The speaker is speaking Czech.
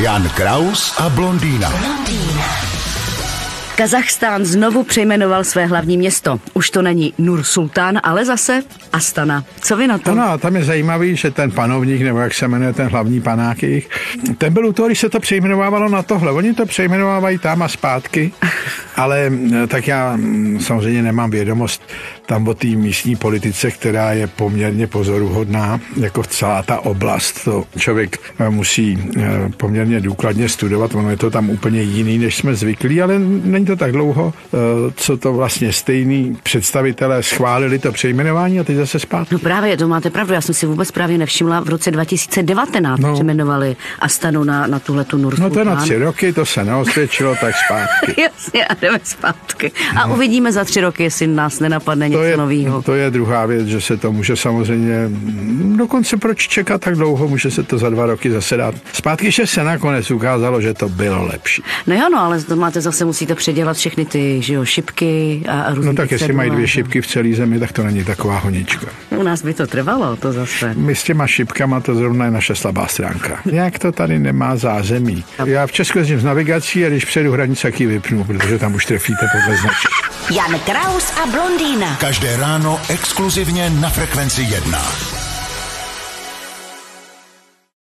Jan Kraus a blondýna. Kazachstán znovu přejmenoval své hlavní město. Už to není Nur Sultán, ale zase Astana. Co vy na to? No, tam je zajímavý, že ten panovník, nebo jak se jmenuje ten hlavní panák jejich, ten byl u toho, když se to přejmenovávalo na tohle. Oni to přejmenovávají tam a zpátky, ale eh, tak já mm, samozřejmě nemám vědomost tam o té místní politice, která je poměrně pozoruhodná, jako celá ta oblast. To člověk eh, musí eh, poměrně důkladně studovat, ono je to tam úplně jiný, než jsme zvyklí, ale není to tak dlouho, co to vlastně stejný představitelé schválili to přejmenování a teď zase zpátky. No právě, to máte pravdu, já jsem si vůbec právě nevšimla, v roce 2019 no. přejmenovali Astanu na, na tuhle tu Nur No to na tři roky, to se neosvědčilo, tak zpátky. Jasně, a jdeme zpátky. A no. uvidíme za tři roky, jestli nás nenapadne něco nového. To je druhá věc, že se to může samozřejmě, dokonce proč čekat tak dlouho, může se to za dva roky zase dát. Zpátky, že se nakonec ukázalo, že to bylo lepší. No jo, no, ale to máte zase, musíte předělat všechny ty že jo, šipky a různé No tak jestli mají dvě šipky v celé zemi, tak to není taková honička. U nás by to trvalo, to zase. My s těma šipkama to zrovna je naše slabá stránka. Jak to tady nemá zázemí. Já v Česku jezdím s navigací a když přejdu hranice, tak ji vypnu, protože tam už trefíte podle značky. Jan Kraus a blondýna. Každé ráno exkluzivně na Frekvenci 1.